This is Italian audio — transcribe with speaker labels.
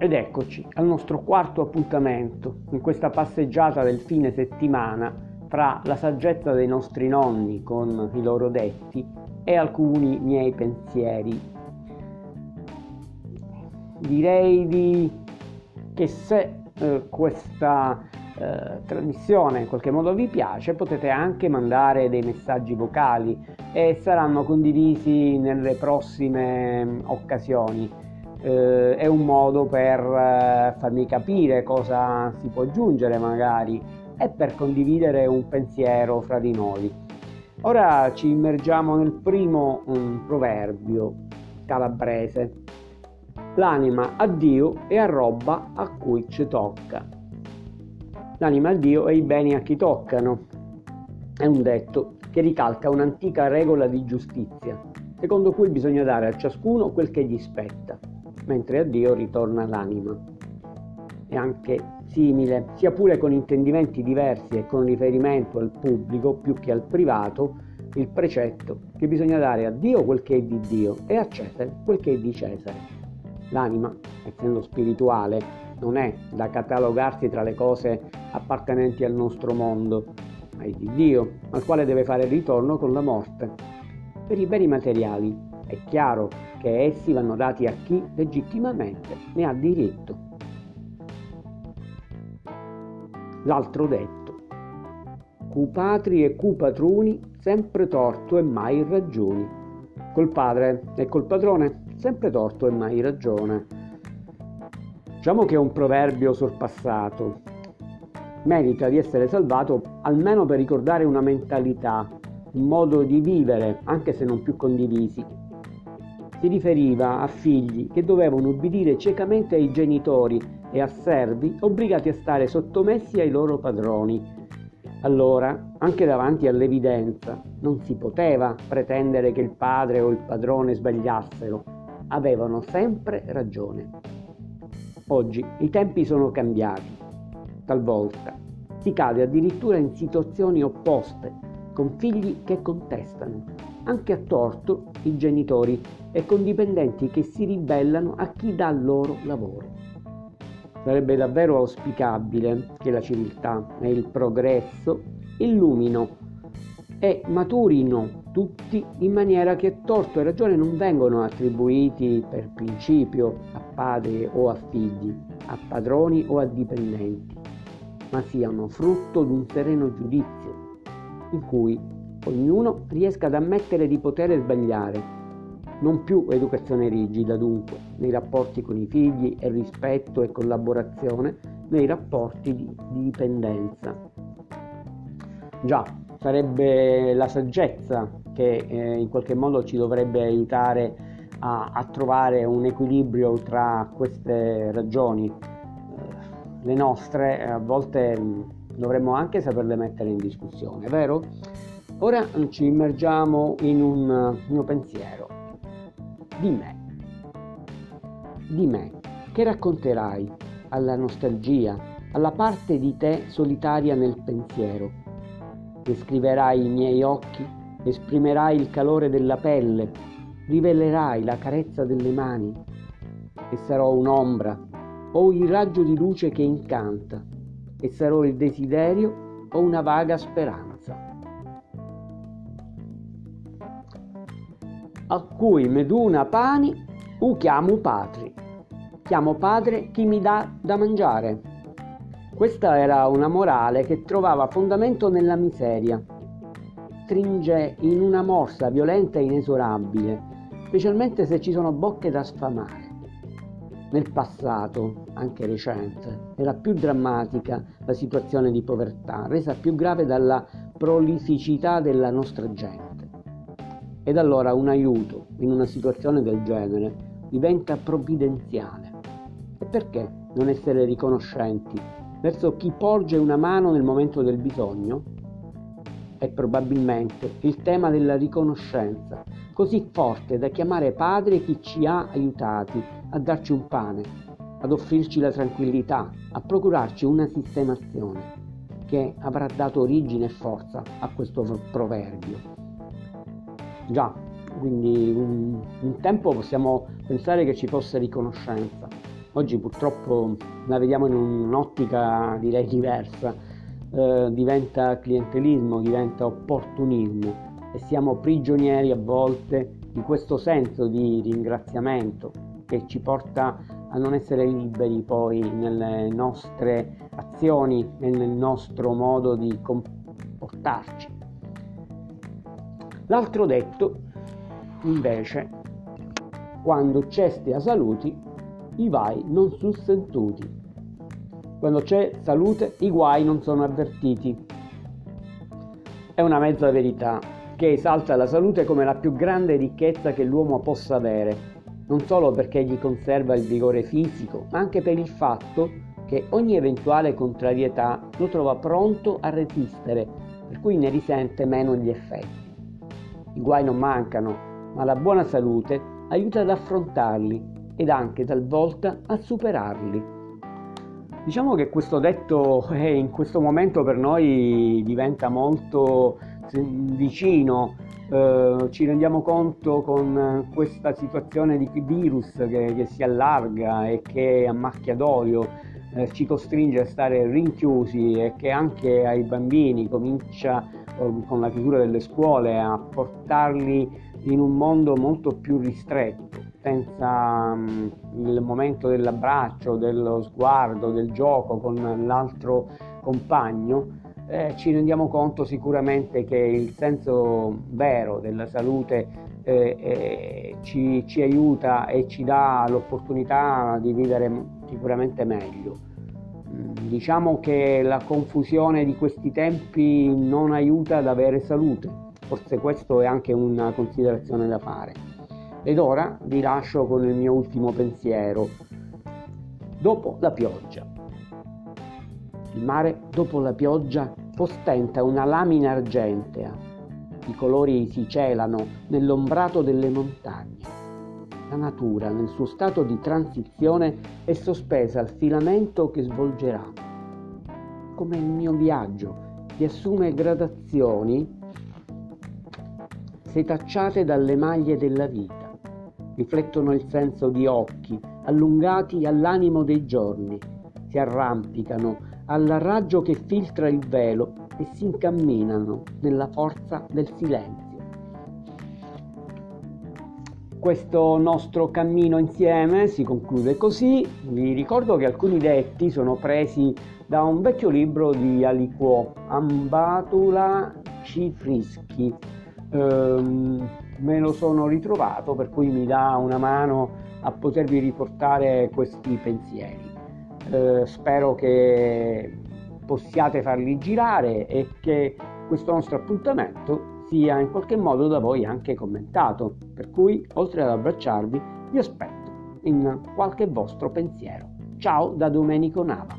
Speaker 1: Ed eccoci al nostro quarto appuntamento in questa passeggiata del fine settimana fra la saggezza dei nostri nonni con i loro detti e alcuni miei pensieri. Direi di... che se eh, questa eh, trasmissione in qualche modo vi piace potete anche mandare dei messaggi vocali e saranno condivisi nelle prossime mm, occasioni eh, è un modo per eh, farmi capire cosa si può aggiungere magari e per condividere un pensiero fra di noi. Ora ci immergiamo nel primo um, proverbio calabrese. L'anima a Dio e a roba a cui ci tocca. L'anima a Dio e i beni a chi toccano. È un detto che ricalca un'antica regola di giustizia, secondo cui bisogna dare a ciascuno quel che gli spetta mentre a Dio ritorna l'anima. È anche simile, sia pure con intendimenti diversi e con riferimento al pubblico più che al privato, il precetto che bisogna dare a Dio quel che è di Dio e a Cesare quel che è di Cesare. L'anima, essendo spirituale, non è da catalogarsi tra le cose appartenenti al nostro mondo, ma è di Dio, al quale deve fare ritorno con la morte. Per i beni materiali è chiaro che essi vanno dati a chi legittimamente ne ha diritto. L'altro detto, cu patri e cu patruni, sempre torto e mai ragioni. Col padre e col padrone, sempre torto e mai ragione. Diciamo che è un proverbio sorpassato. Merita di essere salvato almeno per ricordare una mentalità, un modo di vivere, anche se non più condivisi, si riferiva a figli che dovevano ubbidire ciecamente ai genitori e a servi obbligati a stare sottomessi ai loro padroni. Allora, anche davanti all'evidenza, non si poteva pretendere che il padre o il padrone sbagliassero, avevano sempre ragione. Oggi i tempi sono cambiati. Talvolta si cade addirittura in situazioni opposte, con figli che contestano, anche a torto, i genitori e con dipendenti che si ribellano a chi dà loro lavoro. Sarebbe davvero auspicabile che la civiltà e il progresso illumino e maturino tutti in maniera che torto e ragione non vengono attribuiti per principio a padri o a figli, a padroni o a dipendenti, ma siano frutto di un sereno giudizio in cui ognuno riesca ad ammettere di poter sbagliare. Non più educazione rigida dunque nei rapporti con i figli e rispetto e collaborazione nei rapporti di, di dipendenza. Già, sarebbe la saggezza che eh, in qualche modo ci dovrebbe aiutare a, a trovare un equilibrio tra queste ragioni. Eh, le nostre a volte mm, dovremmo anche saperle mettere in discussione, vero? Ora ci immergiamo in un mio pensiero. Di me. Di me. Che racconterai alla nostalgia, alla parte di te solitaria nel pensiero? Descriverai i miei occhi, esprimerai il calore della pelle, rivelerai la carezza delle mani e sarò un'ombra o il raggio di luce che incanta e sarò il desiderio o una vaga speranza. A cui meduna pani u chiamo patri. Chiamo padre chi mi dà da mangiare. Questa era una morale che trovava fondamento nella miseria. Stringe in una morsa violenta e inesorabile, specialmente se ci sono bocche da sfamare. Nel passato, anche recente, era più drammatica la situazione di povertà, resa più grave dalla prolificità della nostra gente. Ed allora un aiuto in una situazione del genere diventa provvidenziale. E perché non essere riconoscenti verso chi porge una mano nel momento del bisogno? È probabilmente il tema della riconoscenza, così forte da chiamare padre chi ci ha aiutati a darci un pane, ad offrirci la tranquillità, a procurarci una sistemazione che avrà dato origine e forza a questo proverbio. Già, quindi un, un tempo possiamo pensare che ci fosse riconoscenza, oggi purtroppo la vediamo in un'ottica direi diversa, eh, diventa clientelismo, diventa opportunismo e siamo prigionieri a volte di questo senso di ringraziamento che ci porta a non essere liberi poi nelle nostre azioni e nel nostro modo di comportarci. L'altro detto, invece, quando c'è a saluti, i vai non sussentuti. Quando c'è salute, i guai non sono avvertiti. È una mezza verità che esalta la salute come la più grande ricchezza che l'uomo possa avere, non solo perché gli conserva il vigore fisico, ma anche per il fatto che ogni eventuale contrarietà lo trova pronto a resistere, per cui ne risente meno gli effetti. I guai non mancano, ma la buona salute aiuta ad affrontarli ed anche talvolta a superarli. Diciamo che questo detto eh, in questo momento per noi diventa molto vicino, eh, ci rendiamo conto con questa situazione di virus che, che si allarga e che a macchia d'olio eh, ci costringe a stare rinchiusi e che anche ai bambini comincia eh, con la chiusura delle scuole a portarli in un mondo molto più ristretto, senza um, il momento dell'abbraccio, dello sguardo, del gioco con l'altro compagno, eh, ci rendiamo conto sicuramente che il senso vero della salute eh, eh, ci, ci, aiuta e ci dà l'opportunità di vivere sicuramente meglio. Diciamo che la confusione di questi tempi non aiuta ad avere salute, forse questo è anche una considerazione da fare. Ed ora vi lascio con il mio ultimo pensiero. Dopo la pioggia. Il mare, dopo la pioggia, ostenta una lamina argentea. I colori si celano nell'ombrato delle montagne. La natura, nel suo stato di transizione, è sospesa al filamento che svolgerà. Come il mio viaggio, che assume gradazioni setacciate dalle maglie della vita. Riflettono il senso di occhi allungati all'animo dei giorni. Si arrampicano al raggio che filtra il velo e si incamminano nella forza del silenzio. Questo nostro cammino insieme si conclude così. Vi ricordo che alcuni detti sono presi da un vecchio libro di Aliquò, Ambatula Cifrischi. Ehm, me lo sono ritrovato, per cui mi dà una mano a potervi riportare questi pensieri. Eh, spero che possiate farli girare e che questo nostro appuntamento sia in qualche modo da voi anche commentato, per cui oltre ad abbracciarvi vi aspetto in qualche vostro pensiero. Ciao da Domenico Nava.